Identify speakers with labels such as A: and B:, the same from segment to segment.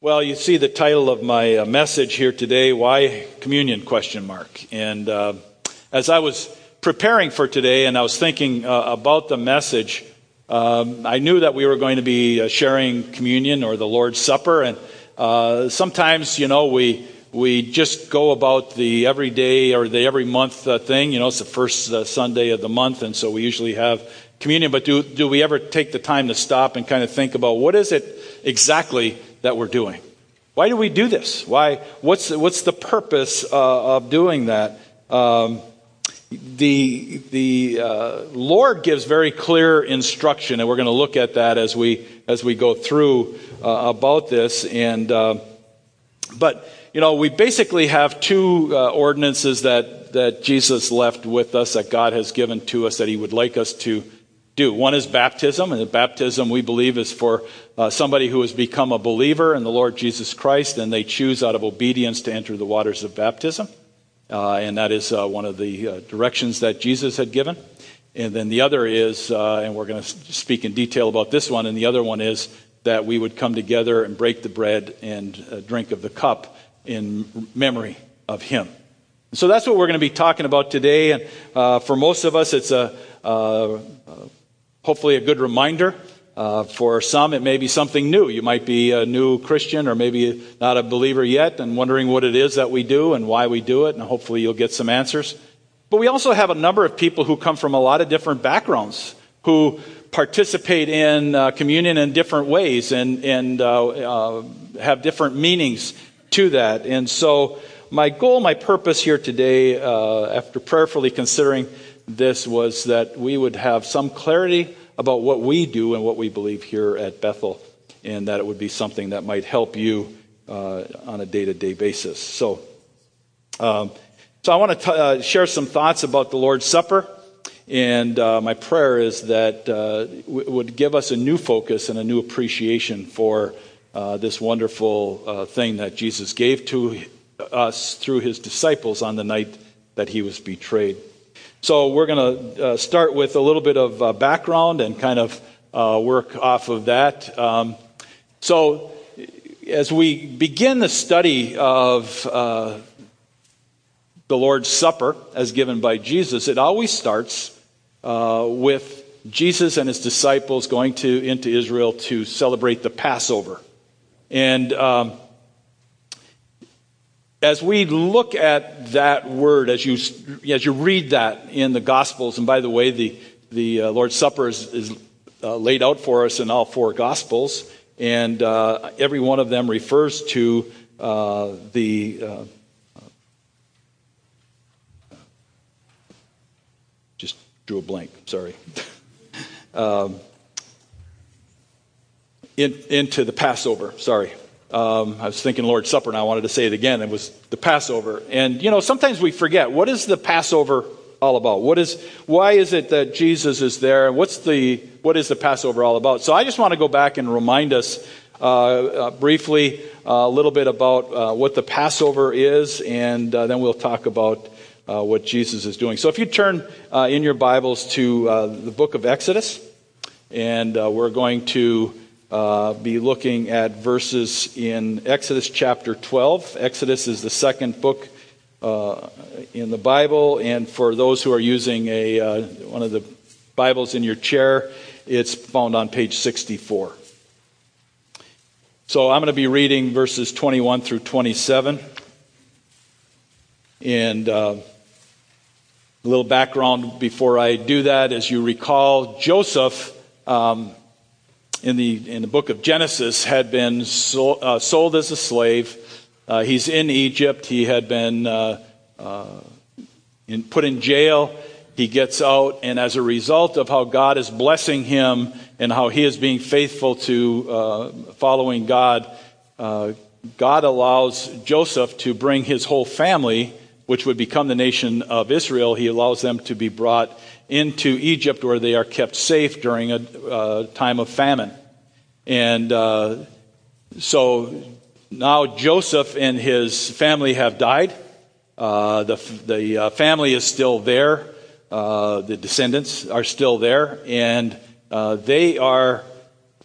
A: Well, you see the title of my uh, message here today, why communion question mark. And uh, as I was preparing for today and I was thinking uh, about the message, um, I knew that we were going to be uh, sharing communion or the Lord's Supper. And uh, sometimes, you know, we, we just go about the everyday or the every month uh, thing. You know, it's the first Sunday of the month, and so we usually have communion. But do, do we ever take the time to stop and kind of think about what is it exactly that we're doing. Why do we do this? Why? What's what's the purpose uh, of doing that? Um, the the uh, Lord gives very clear instruction, and we're going to look at that as we as we go through uh, about this. And uh, but you know, we basically have two uh, ordinances that that Jesus left with us, that God has given to us, that He would like us to do. One is baptism, and the baptism we believe is for uh, somebody who has become a believer in the Lord Jesus Christ, and they choose out of obedience to enter the waters of baptism. Uh, and that is uh, one of the uh, directions that Jesus had given. And then the other is, uh, and we're going to speak in detail about this one, and the other one is that we would come together and break the bread and uh, drink of the cup in memory of Him. So that's what we're going to be talking about today. And for most of us, it's a hopefully a good reminder. Uh, for some, it may be something new. You might be a new Christian or maybe not a believer yet and wondering what it is that we do and why we do it, and hopefully you'll get some answers. But we also have a number of people who come from a lot of different backgrounds who participate in uh, communion in different ways and, and uh, uh have different meanings to that. And so, my goal, my purpose here today, uh, after prayerfully considering this, was that we would have some clarity about what we do and what we believe here at Bethel, and that it would be something that might help you uh, on a day to day basis. So, um, so I want to uh, share some thoughts about the Lord's Supper. And uh, my prayer is that uh, w- would give us a new focus and a new appreciation for uh, this wonderful uh, thing that Jesus gave to us through his disciples on the night that he was betrayed. So we're going to uh, start with a little bit of uh, background and kind of uh, work off of that. Um, so as we begin the study of uh, the Lord's Supper as given by Jesus, it always starts uh, with Jesus and his disciples going to into Israel to celebrate the Passover. And um, as we look at that word, as you, as you read that in the Gospels, and by the way, the, the uh, Lord's Supper is, is uh, laid out for us in all four Gospels, and uh, every one of them refers to uh, the. Uh, just drew a blank, sorry. um, in, into the Passover, sorry. Um, I was thinking Lord's Supper, and I wanted to say it again. It was the Passover. And, you know, sometimes we forget what is the Passover all about? What is, why is it that Jesus is there? And what's the, what is the Passover all about? So I just want to go back and remind us uh, uh, briefly uh, a little bit about uh, what the Passover is, and uh, then we'll talk about uh, what Jesus is doing. So if you turn in your Bibles to the book of Exodus, and we're going to uh, be looking at verses in Exodus chapter 12. Exodus is the second book uh, in the Bible, and for those who are using a, uh, one of the Bibles in your chair, it's found on page 64. So I'm going to be reading verses 21 through 27. And uh, a little background before I do that, as you recall, Joseph. Um, in the, in the book of Genesis had been sold, uh, sold as a slave. Uh, he's in Egypt. He had been uh, uh, in, put in jail. He gets out, and as a result of how God is blessing him and how he is being faithful to uh, following God, uh, God allows Joseph to bring his whole family, which would become the nation of Israel, he allows them to be brought into Egypt where they are kept safe during a uh, time of famine. And uh, so now Joseph and his family have died. Uh, the the uh, family is still there. Uh, the descendants are still there. And uh, they are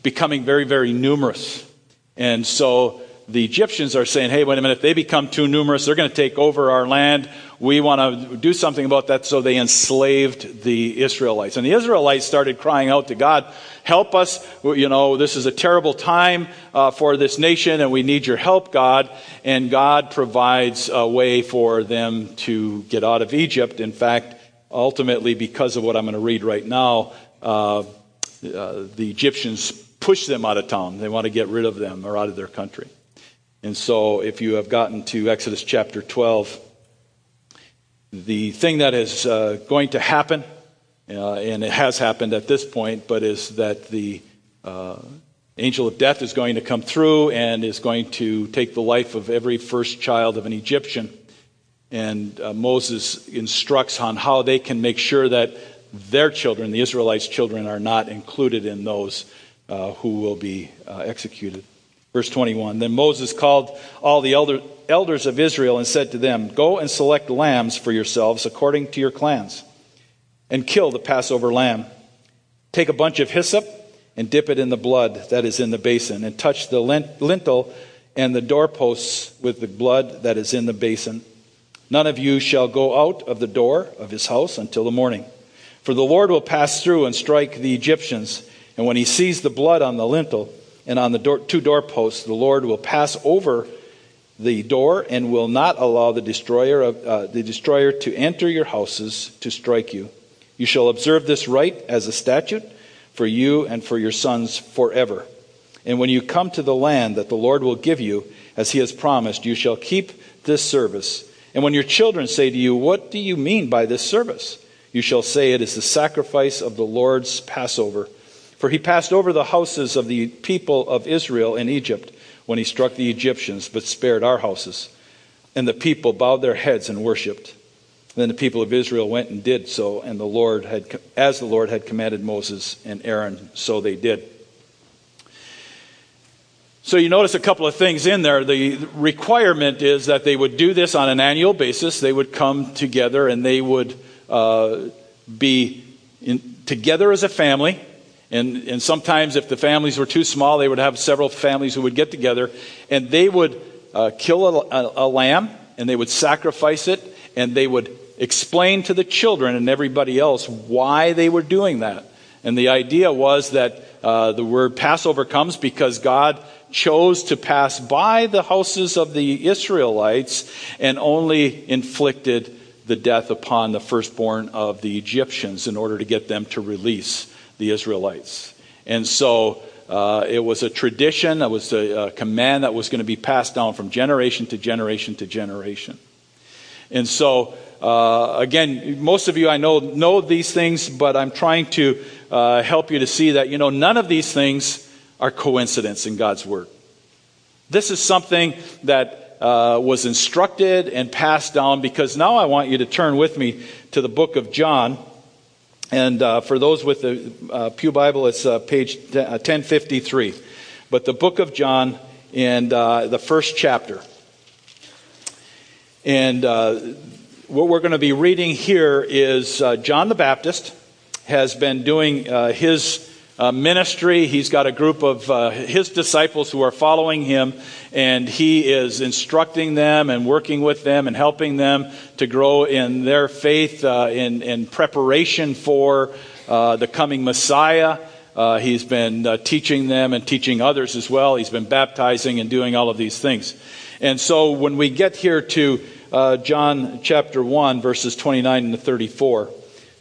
A: becoming very, very numerous. And so the Egyptians are saying, hey, wait a minute, if they become too numerous, they're going to take over our land. We want to do something about that. So they enslaved the Israelites. And the Israelites started crying out to God, help us. You know, this is a terrible time uh, for this nation and we need your help, God. And God provides a way for them to get out of Egypt. In fact, ultimately, because of what I'm going to read right now, uh, uh, the Egyptians push them out of town. They want to get rid of them or out of their country. And so, if you have gotten to Exodus chapter 12, the thing that is uh, going to happen, uh, and it has happened at this point, but is that the uh, angel of death is going to come through and is going to take the life of every first child of an Egyptian. And uh, Moses instructs on how they can make sure that their children, the Israelites' children, are not included in those uh, who will be uh, executed. Verse 21 Then Moses called all the elder, elders of Israel and said to them, Go and select lambs for yourselves according to your clans, and kill the Passover lamb. Take a bunch of hyssop and dip it in the blood that is in the basin, and touch the lintel and the doorposts with the blood that is in the basin. None of you shall go out of the door of his house until the morning. For the Lord will pass through and strike the Egyptians, and when he sees the blood on the lintel, and on the door, two doorposts, the Lord will pass over the door and will not allow the destroyer, of, uh, the destroyer to enter your houses to strike you. You shall observe this rite as a statute for you and for your sons forever. And when you come to the land that the Lord will give you, as he has promised, you shall keep this service. And when your children say to you, What do you mean by this service? You shall say, It is the sacrifice of the Lord's Passover for he passed over the houses of the people of Israel in Egypt when he struck the Egyptians, but spared our houses. And the people bowed their heads and worshipped. Then the people of Israel went and did so, and the Lord had, as the Lord had commanded Moses and Aaron, so they did. So you notice a couple of things in there. The requirement is that they would do this on an annual basis. They would come together and they would uh, be in, together as a family. And, and sometimes, if the families were too small, they would have several families who would get together and they would uh, kill a, a, a lamb and they would sacrifice it and they would explain to the children and everybody else why they were doing that. And the idea was that uh, the word Passover comes because God chose to pass by the houses of the Israelites and only inflicted the death upon the firstborn of the Egyptians in order to get them to release the Israelites. And so uh, it was a tradition, it was a, a command that was going to be passed down from generation to generation to generation. And so, uh, again, most of you I know know these things, but I'm trying to uh, help you to see that, you know, none of these things are coincidence in God's Word. This is something that uh, was instructed and passed down because now I want you to turn with me to the book of John. And uh, for those with the uh, Pew Bible, it's uh, page 1053. Uh, but the book of John and uh, the first chapter. And uh, what we're going to be reading here is John the Baptist has been doing his uh, ministry. He's got a group of uh, his disciples who are following him, and he is instructing them and working with them and helping them to grow in their faith uh, in, in, preparation for uh, the coming Messiah. Uh, he's been uh, teaching them and teaching others as well. He's been baptizing and doing all of these things. And so when we get here to John chapter 1, verses 29 to 34,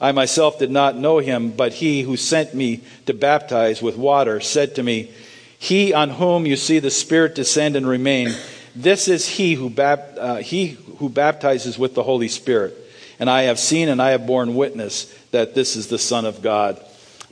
A: I myself did not know him, but he who sent me to baptize with water said to me, He on whom you see the Spirit descend and remain, this is he who, bap- uh, he who baptizes with the Holy Spirit. And I have seen and I have borne witness that this is the Son of God.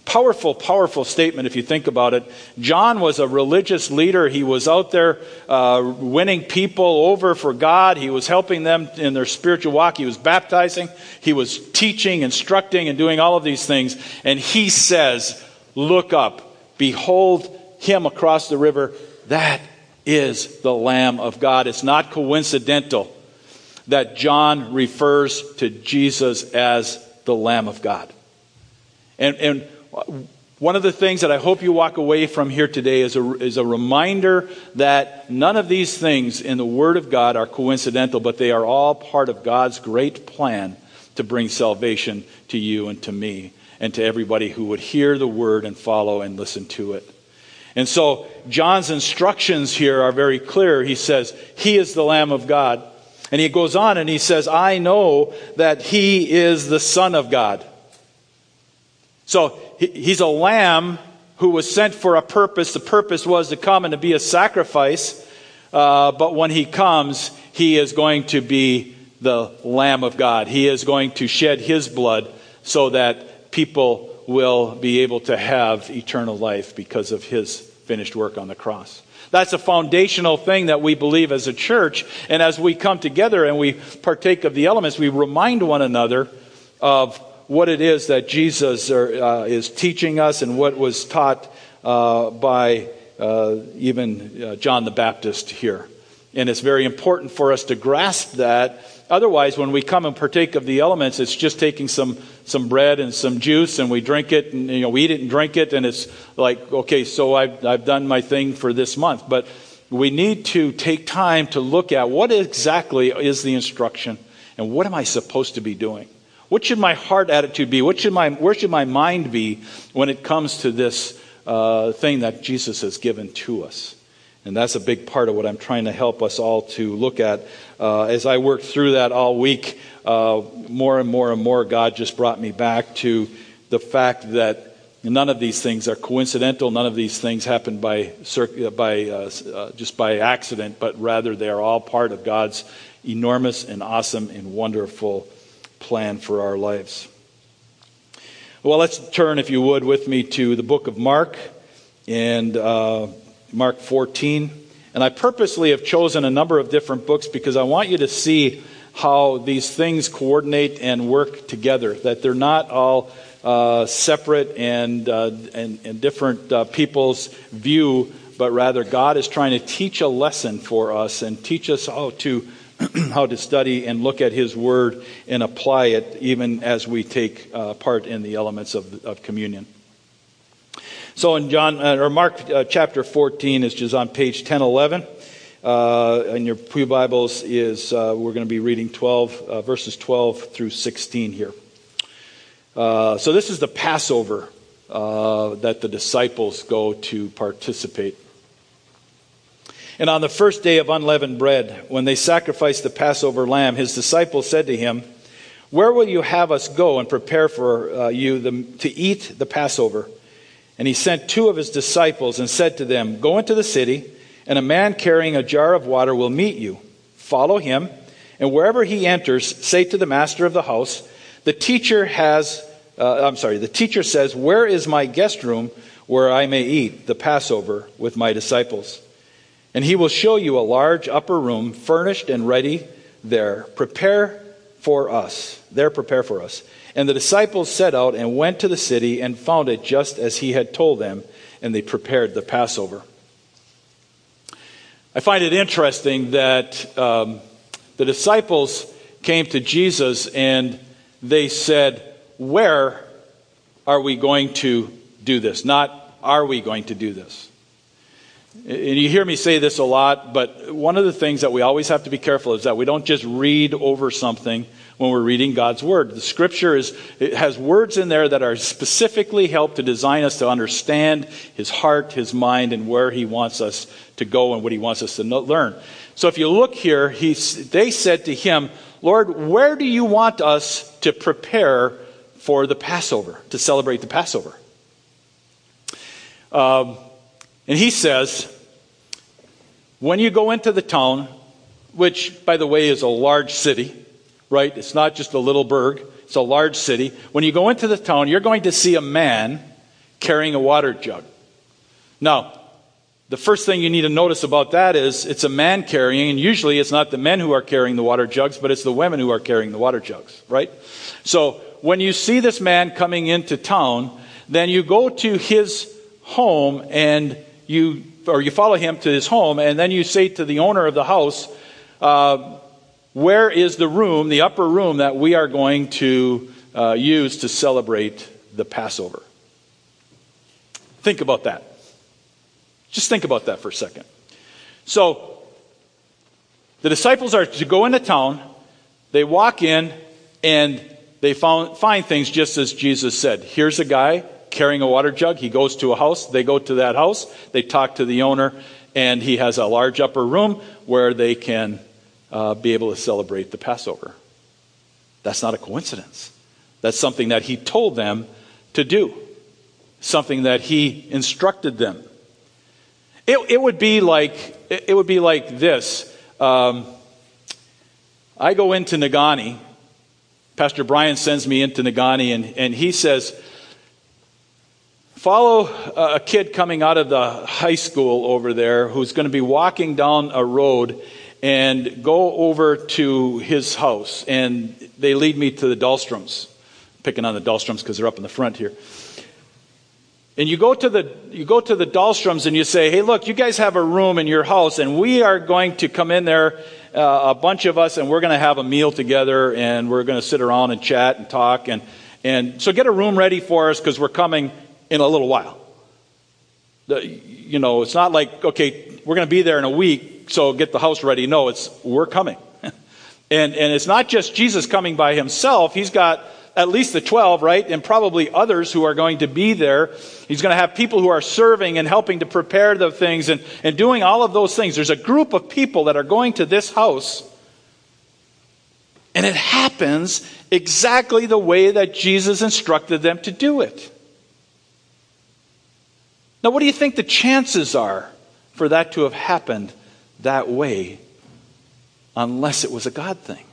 A: Powerful, powerful statement if you think about it. John was a religious leader. He was out there uh, winning people over for God. He was helping them in their spiritual walk. He was baptizing. He was teaching, instructing, and doing all of these things. And he says, Look up. Behold him across the river. That is the Lamb of God. It's not coincidental that John refers to Jesus as the Lamb of God. And, and one of the things that I hope you walk away from here today is a, is a reminder that none of these things in the Word of God are coincidental, but they are all part of God's great plan to bring salvation to you and to me and to everybody who would hear the Word and follow and listen to it. And so, John's instructions here are very clear. He says, He is the Lamb of God. And he goes on and he says, I know that He is the Son of God. So he's a lamb who was sent for a purpose. The purpose was to come and to be a sacrifice. Uh, but when he comes, he is going to be the Lamb of God. He is going to shed his blood so that people will be able to have eternal life because of his finished work on the cross. That's a foundational thing that we believe as a church. And as we come together and we partake of the elements, we remind one another of what it is that Jesus uh, is teaching us and what was taught uh, by uh, even uh, John the Baptist here. And it's very important for us to grasp that. Otherwise, when we come and partake of the elements, it's just taking some, some bread and some juice and we drink it and you know, we eat it and drink it and it's like, okay, so I've, I've done my thing for this month. But we need to take time to look at what exactly is the instruction and what am I supposed to be doing? What should my heart attitude be? What should my, where should my mind be when it comes to this uh, thing that Jesus has given to us? And that's a big part of what I'm trying to help us all to look at. Uh, as I worked through that all week, uh, more and more and more, God just brought me back to the fact that none of these things are coincidental. None of these things happen by, by uh, uh, just by accident, but rather they are all part of God's enormous and awesome and wonderful plan for our lives. Well, let's turn, if you would, with me to the book of Mark and uh, Mark 14. And I purposely have chosen a number of different books because I want you to see how these things coordinate and work together, that they're not all uh, separate and, uh, and, and, different uh, people's view, but rather God is trying to teach a lesson for us and teach us how to how to study and look at His Word and apply it even as we take uh, part in the elements of, of communion. So in John uh, or Mark uh, chapter 14 is just on page 1011. Uh, in your Pew Bibles is uh, we're going to be reading 12 uh, verses 12 through 16 here. Uh, so this is the Passover that the disciples go to participate. And on the first day of unleavened bread, when they sacrificed the Passover lamb, his disciples said to him, Where will you have us go and prepare for uh, you the, to eat the Passover? And he sent two of his disciples and said to them, Go into the city, and a man carrying a jar of water will meet you. Follow him, and wherever he enters, say to the master of the house, The teacher has, uh, I'm sorry, the teacher says, Where is my guest room where I may eat the Passover with my disciples? And he will show you a large upper room, furnished and ready there. Prepare for us. There, prepare for us. And the disciples set out and went to the city and found it just as he had told them, and they prepared the Passover. I find it interesting that um, the disciples came to Jesus and they said, Where are we going to do this? Not, are we going to do this? And you hear me say this a lot, but one of the things that we always have to be careful is that we don't just read over something when we're reading God's Word. The Scripture is, it has words in there that are specifically helped to design us to understand His heart, His mind, and where He wants us to go and what He wants us to learn. So if you look here, he, they said to Him, Lord, where do you want us to prepare for the Passover, to celebrate the Passover? Um, and he says, when you go into the town, which, by the way, is a large city, right? It's not just a little burg, it's a large city. When you go into the town, you're going to see a man carrying a water jug. Now, the first thing you need to notice about that is it's a man carrying, and usually it's not the men who are carrying the water jugs, but it's the women who are carrying the water jugs, right? So when you see this man coming into town, then you go to his home and you, or you follow him to his home, and then you say to the owner of the house, uh, where is the room, the upper room that we are going to uh, use to celebrate the Passover? Think about that. Just think about that for a second. So, the disciples are to go into town, they walk in, and they found, find things just as Jesus said. Here's a guy carrying a water jug. He goes to a house. They go to that house. They talk to the owner, and he has a large upper room where they can uh, be able to celebrate the Passover. That's not a coincidence. That's something that he told them to do, something that he instructed them. It, it would be like it would be like this. Um, I go into Negaunee. Pastor Brian sends me into Negaunee, and, and he says, Follow a kid coming out of the high school over there who's going to be walking down a road and go over to his house. And they lead me to the Dahlstroms. Picking on the Dahlstroms because they're up in the front here. And you go to the you go to the Dahlstroms and you say, "Hey, look, you guys have a room in your house, and we are going to come in there, uh, a bunch of us, and we're going to have a meal together, and we're going to sit around and chat and talk, and and so get a room ready for us because we're coming in a little while. The, you know, it's not like okay, we're going to be there in a week, so get the house ready. No, it's we're coming, and and it's not just Jesus coming by himself. He's got at least the 12, right? And probably others who are going to be there. He's going to have people who are serving and helping to prepare the things and, and doing all of those things. There's a group of people that are going to this house. And it happens exactly the way that Jesus instructed them to do it. Now, what do you think the chances are for that to have happened that way unless it was a God thing?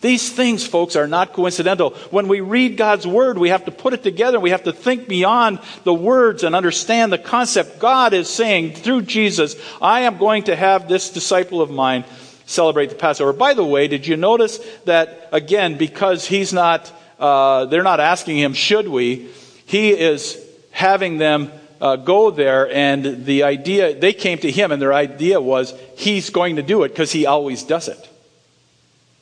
A: These things, folks, are not coincidental. When we read God's Word, we have to put it together. We have to think beyond the words and understand the concept. God is saying through Jesus, I am going to have this disciple of mine celebrate the Passover. By the way, did you notice that, again, because he's not, uh, they're not asking him, should we? He is having them uh, go there, and the idea, they came to him, and their idea was, he's going to do it because he always does it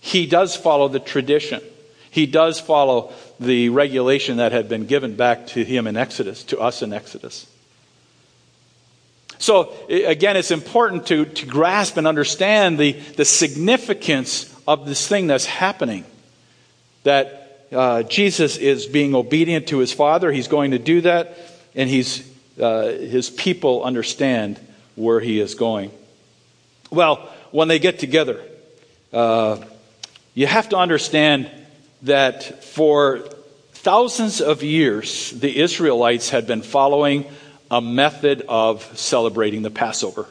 A: he does follow the tradition. He does follow the regulation that had been given back to him in Exodus, to us in Exodus. So, again, it's important to, to grasp and understand the, the significance of this thing that's happening. That uh, Jesus is being obedient to his Father. He's going to do that, and he's, uh, his people understand where he is going. Well, when they get together, uh, you have to understand that for thousands of years, the Israelites had been following a method of celebrating the Passover.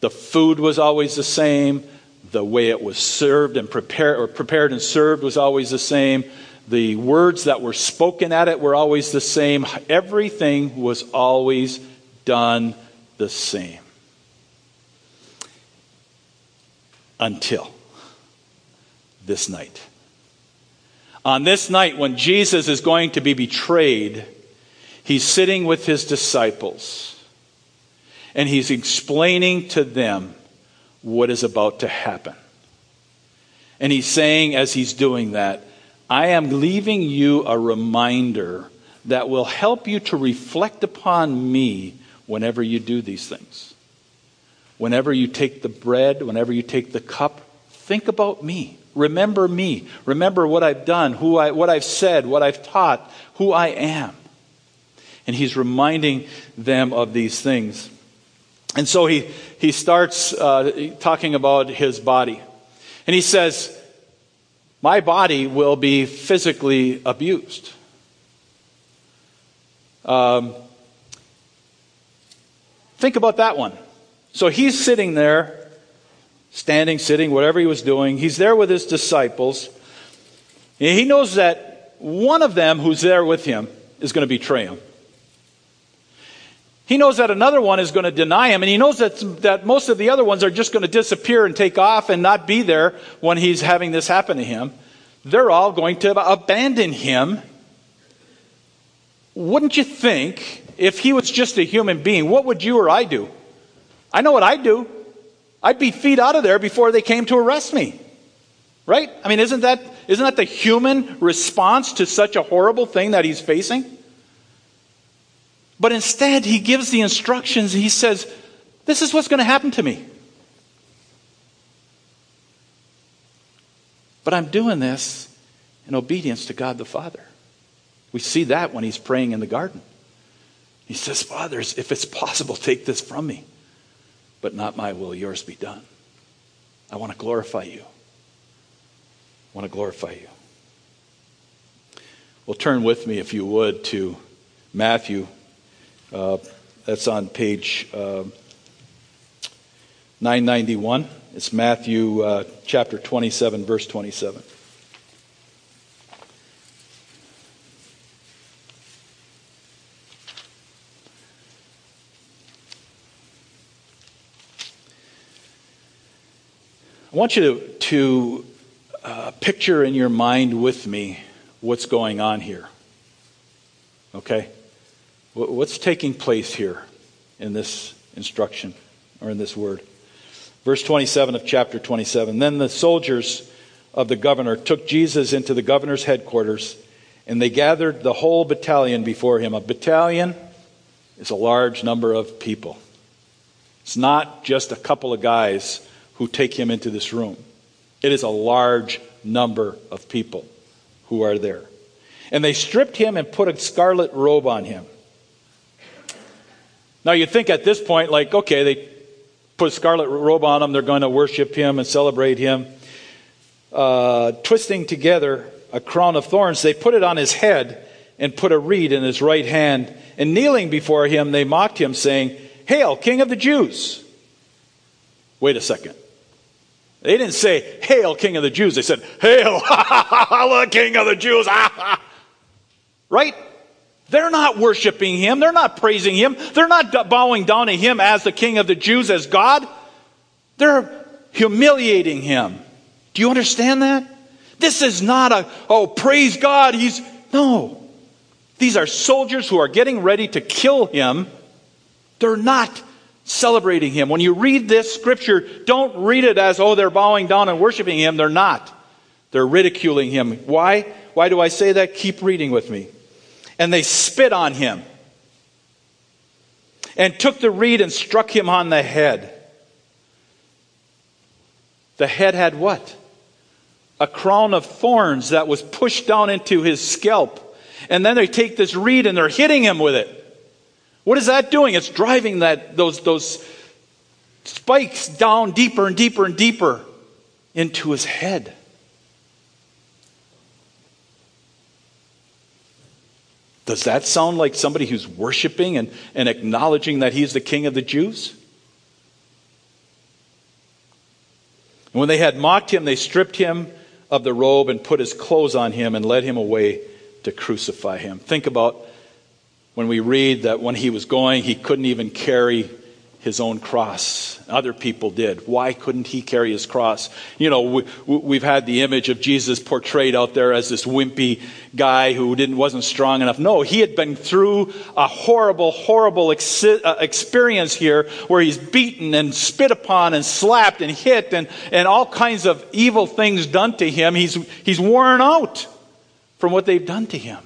A: The food was always the same, the way it was served and prepared or prepared and served was always the same. The words that were spoken at it were always the same. Everything was always done the same. Until this night. On this night, when Jesus is going to be betrayed, he's sitting with his disciples and he's explaining to them what is about to happen. And he's saying, as he's doing that, I am leaving you a reminder that will help you to reflect upon me whenever you do these things. Whenever you take the bread, whenever you take the cup, think about me. Remember me. Remember what I've done, who I, what I've said, what I've taught, who I am. And he's reminding them of these things. And so he, he starts uh, talking about his body. And he says, My body will be physically abused. Um, think about that one. So he's sitting there standing, sitting, whatever he was doing. He's there with his disciples. And he knows that one of them who's there with him is going to betray him. He knows that another one is going to deny him, and he knows that, that most of the other ones are just going to disappear and take off and not be there when he's having this happen to him. They're all going to abandon him. Wouldn't you think, if he was just a human being, what would you or I do? I know what I'd do. I'd be feet out of there before they came to arrest me. Right? I mean, isn't that, isn't that the human response to such a horrible thing that he's facing? But instead, he gives the instructions. He says, This is what's going to happen to me. But I'm doing this in obedience to God the Father. We see that when he's praying in the garden. He says, Fathers, if it's possible, take this from me. But not my will, yours be done. I want to glorify you. I want to glorify you. Well, turn with me, if you would, to Matthew uh, that's on page uh, 991. It's Matthew uh, chapter 27, verse 27. I want you to, to uh, picture in your mind with me what's going on here. Okay? What's taking place here in this instruction or in this word? Verse 27 of chapter 27. Then the soldiers of the governor took Jesus into the governor's headquarters, and they gathered the whole battalion before him. A battalion is a large number of people. It's not just a couple of guys who take him into this room, it is a large number of people who are there. And they stripped him and put a scarlet robe on him. Now you'd think at this point, like, okay, they put a scarlet robe on him, they're going to worship him and celebrate him. Uh, twisting together a crown of thorns, they put it on his head and put a reed in his right hand. And kneeling before him, they mocked him, saying, Hail, King of the Jews! Wait a second. They didn't say, Hail, King of the Jews. They said, Hail, King of the Jews. right? They're not worshiping him. They're not praising him. They're not bowing down to him as the king of the Jews, as God. They're humiliating him. Do you understand that? This is not a, oh, praise God. He's, no. These are soldiers who are getting ready to kill him. They're not celebrating him. When you read this scripture, don't read it as, oh, they're bowing down and worshiping him. They're not. They're ridiculing him. Why? Why do I say that? Keep reading with me and they spit on him and took the reed and struck him on the head. The head had what? A crown of thorns that was pushed down into his scalp. And then they take this reed and they're hitting him with it. What is that doing? It's driving that, those, those spikes down deeper and deeper and deeper into his head. Does that sound like somebody who's worshiping and, and acknowledging that he's the king of the Jews? And when they had mocked him, they stripped him of the robe and put his clothes on him and led him away to crucify him. Think about when we read that when he was going, he couldn't even carry his own cross. Other people did. Why couldn't he carry his cross? You know, we, have had the image of Jesus portrayed out there as this wimpy guy who didn't wasn't strong enough. No, he had been through a horrible, horrible ex- uh, experience here where he's beaten and spit upon and slapped and hit and, and all kinds of evil things done to him. He's, he's worn out from what they've done to him.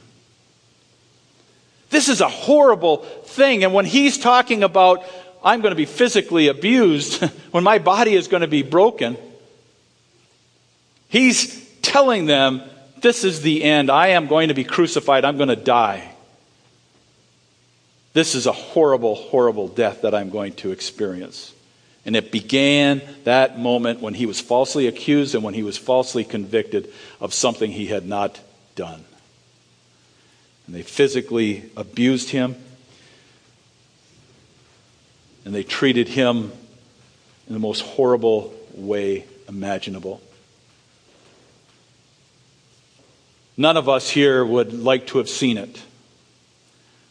A: This is a horrible thing. And when he's talking about I'm going to be physically abused, when my body is going to be broken, he's telling them, This is the end. I am going to be crucified. I'm going to die. This is a horrible, horrible death that I'm going to experience. And it began that moment when he was falsely accused and when he was falsely convicted of something he had not done. And they physically abused him and they treated him in the most horrible way imaginable. None of us here would like to have seen it.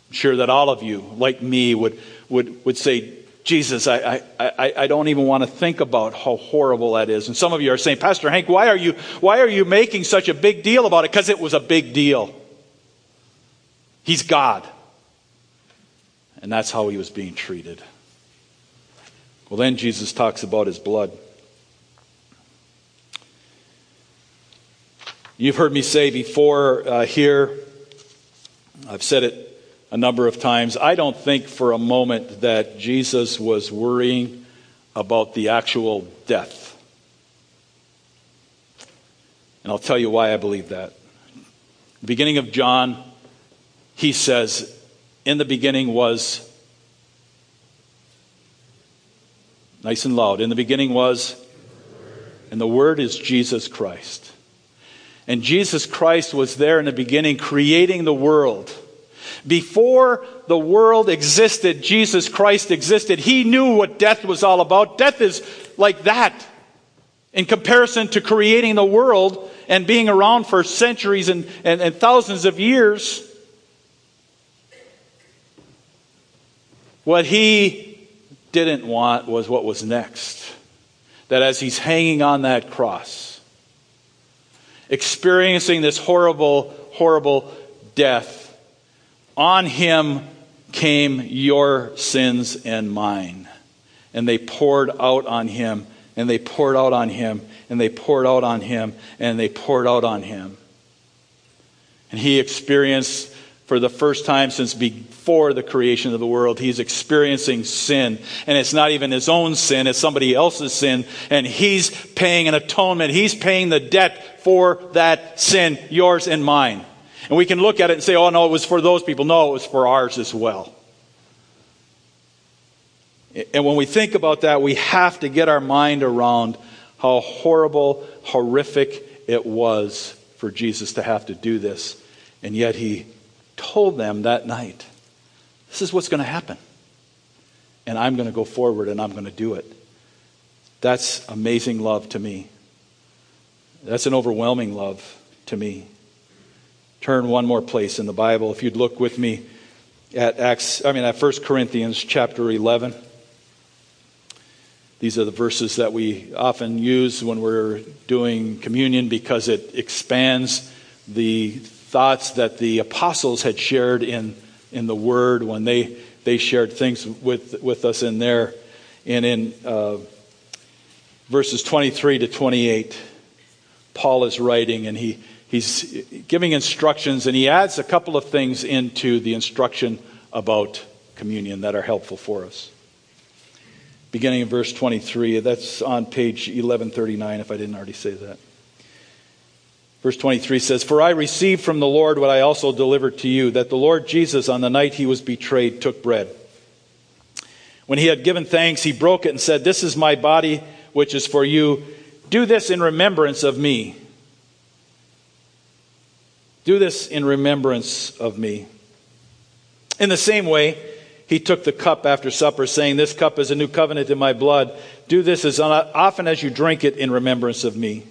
A: I'm sure that all of you, like me, would, would, would say, Jesus, I, I, I don't even want to think about how horrible that is. And some of you are saying, Pastor Hank, why are you, why are you making such a big deal about it? Because it was a big deal. He's God. And that's how he was being treated. Well, then Jesus talks about his blood. You've heard me say before uh, here, I've said it a number of times. I don't think for a moment that Jesus was worrying about the actual death. And I'll tell you why I believe that. The beginning of John, he says, In the beginning was, nice and loud, in the beginning was, and the Word is Jesus Christ. And Jesus Christ was there in the beginning creating the world. Before the world existed, Jesus Christ existed. He knew what death was all about. Death is like that in comparison to creating the world and being around for centuries and, and, and thousands of years. What he didn't want was what was next. That as he's hanging on that cross, experiencing this horrible, horrible death, on him came your sins and mine. And they poured out on him, and they poured out on him, and they poured out on him, and they poured out on him. And he experienced, for the first time since before the creation of the world, he's experiencing sin. And it's not even his own sin, it's somebody else's sin. And he's paying an atonement. He's paying the debt for that sin, yours and mine. And we can look at it and say, oh, no, it was for those people. No, it was for ours as well. And when we think about that, we have to get our mind around how horrible, horrific it was for Jesus to have to do this. And yet he told them that night, this is what's going to happen. And I'm going to go forward and I'm going to do it. That's amazing love to me. That's an overwhelming love to me turn one more place in the Bible. If you'd look with me at Acts, I mean at 1 Corinthians chapter 11. These are the verses that we often use when we're doing communion because it expands the thoughts that the apostles had shared in, in the Word when they, they shared things with, with us in there. And in uh, verses 23 to 28, Paul is writing and he he's giving instructions, and he adds a couple of things into the instruction about communion that are helpful for us. Beginning in verse 23, that's on page 1139, if I didn't already say that. Verse 23 says, For I received from the Lord what I also delivered to you, that the Lord Jesus, on the night he was betrayed, took bread. When he had given thanks, he broke it and said, This is my body, which is for you. Do this in remembrance of me. Do this in remembrance of me. In the same way, he took the cup after supper, saying, This cup is a new covenant in my blood. Do this as often as you drink it in remembrance of me.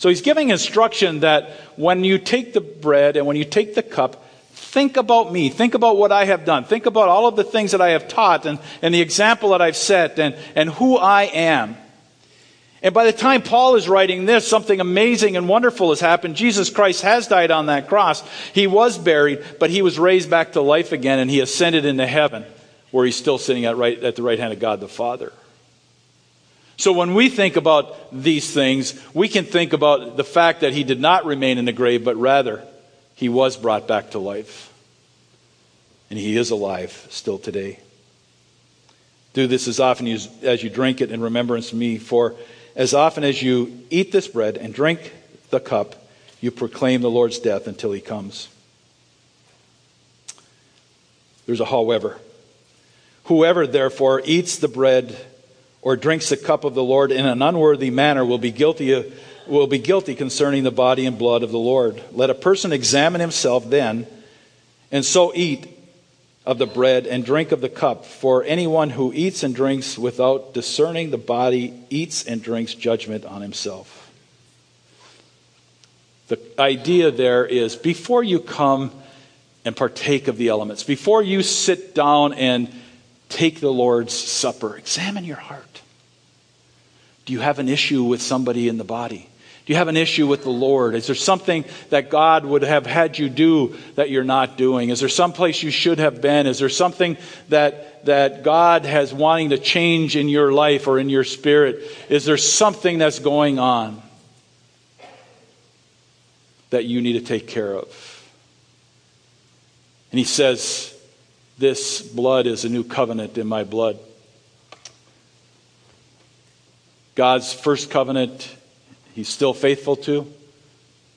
A: So he's giving instruction that when you take the bread and when you take the cup, think about me. Think about what I have done. Think about all of the things that I have taught and, and the example that I've set and, and who I am. And by the time Paul is writing this, something amazing and wonderful has happened. Jesus Christ has died on that cross. He was buried, but he was raised back to life again and he ascended into heaven, where he's still sitting at, right, at the right hand of God the Father. So when we think about these things, we can think about the fact that he did not remain in the grave, but rather he was brought back to life. And he is alive still today. Do this as often as you drink it in remembrance of me, for as often as you eat this bread and drink the cup, you proclaim the Lord's death until he comes. There's a however. Whoever, therefore, eats the bread or drinks the cup of the Lord in an unworthy manner will be guilty of, will be guilty concerning the body and blood of the Lord. Let a person examine himself then, and so eat of the bread and drink of the cup. For anyone who eats and drinks without discerning the body eats and drinks judgment on himself. The idea there is before you come and partake of the elements. Before you sit down and take the Lord's Supper, examine your heart. Do you have an issue with somebody in the body? Do you have an issue with the Lord? Is there something that God would have had you do that you're not doing? Is there some place you should have been? Is there something that, that God has wanting to change in your life or in your spirit? Is there something that's going on that you need to take care of? And he says, This blood is a new covenant in my blood. God's first covenant, he's still faithful to.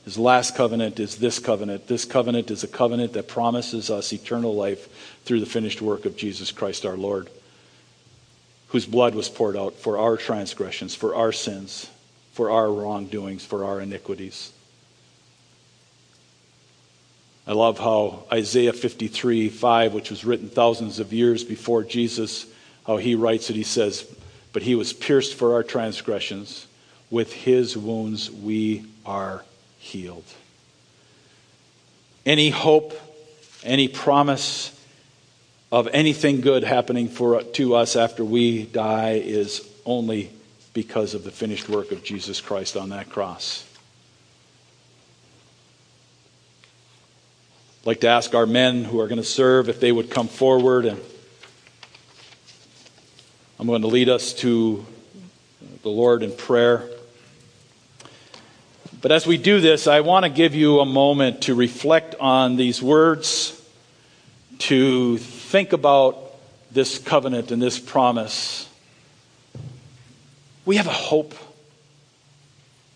A: His last covenant is this covenant. This covenant is a covenant that promises us eternal life through the finished work of Jesus Christ our Lord, whose blood was poured out for our transgressions, for our sins, for our wrongdoings, for our iniquities. I love how Isaiah 53 5, which was written thousands of years before Jesus, how he writes it. He says, But he was pierced for our transgressions. With his wounds we are healed. Any hope, any promise of anything good happening for, to us after we die is only because of the finished work of Jesus Christ on that cross. I'd like to ask our men who are going to serve if they would come forward and I'm going to lead us to the Lord in prayer. But as we do this, I want to give you a moment to reflect on these words, to think about this covenant and this promise. We have a hope.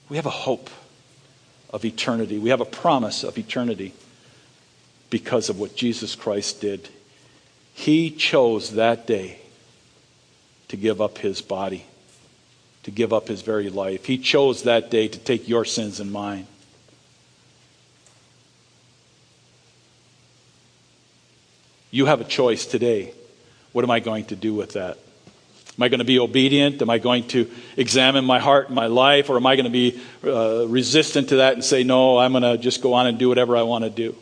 A: We have a hope of eternity. We have a promise of eternity because of what Jesus Christ did. He chose that day to give up his body, to give up his very life. He chose that day to take your sins and mine. You have a choice today. What am I going to do with that? Am I going to be obedient? Am I going to examine my heart and my life? Or am I going to be uh, resistant to that and say, no, I'm going to just go on and do whatever I want to do?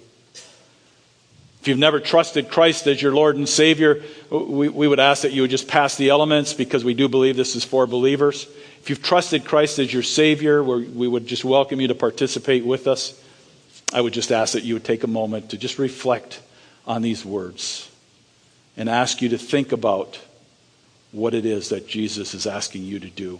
A: If you've never trusted Christ as your Lord and Savior, we, we would ask that you would just pass the elements because we do believe this is for believers. If you've trusted Christ as your Savior, we would just welcome you to participate with us. I would just ask that you would take a moment to just reflect on these words and ask you to think about what it is that Jesus is asking you to do.